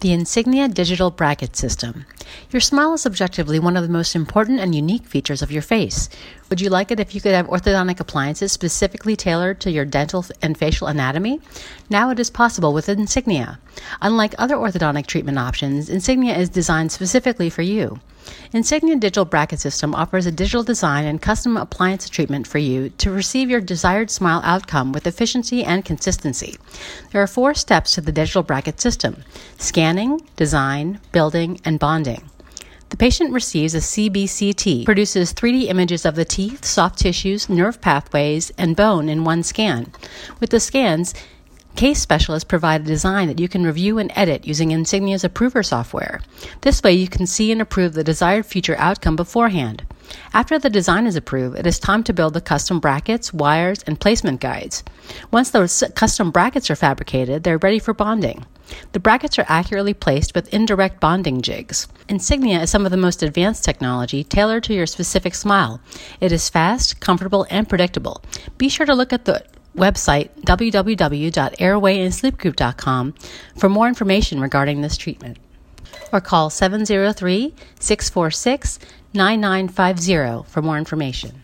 The Insignia Digital Bracket System. Your smile is objectively one of the most important and unique features of your face. Would you like it if you could have orthodontic appliances specifically tailored to your dental and facial anatomy? Now it is possible with Insignia. Unlike other orthodontic treatment options, Insignia is designed specifically for you. Insignia Digital Bracket System offers a digital design and custom appliance treatment for you to receive your desired smile outcome with efficiency and consistency. There are four steps to the digital bracket system scanning, design, building, and bonding. The patient receives a CBCT, produces 3D images of the teeth, soft tissues, nerve pathways, and bone in one scan. With the scans, Case specialists provide a design that you can review and edit using Insignia's Approver software. This way, you can see and approve the desired future outcome beforehand. After the design is approved, it is time to build the custom brackets, wires, and placement guides. Once those custom brackets are fabricated, they're ready for bonding. The brackets are accurately placed with indirect bonding jigs. Insignia is some of the most advanced technology tailored to your specific smile. It is fast, comfortable, and predictable. Be sure to look at the website www.airwayandsleepgroup.com for more information regarding this treatment or call 703 646 9950 for more information.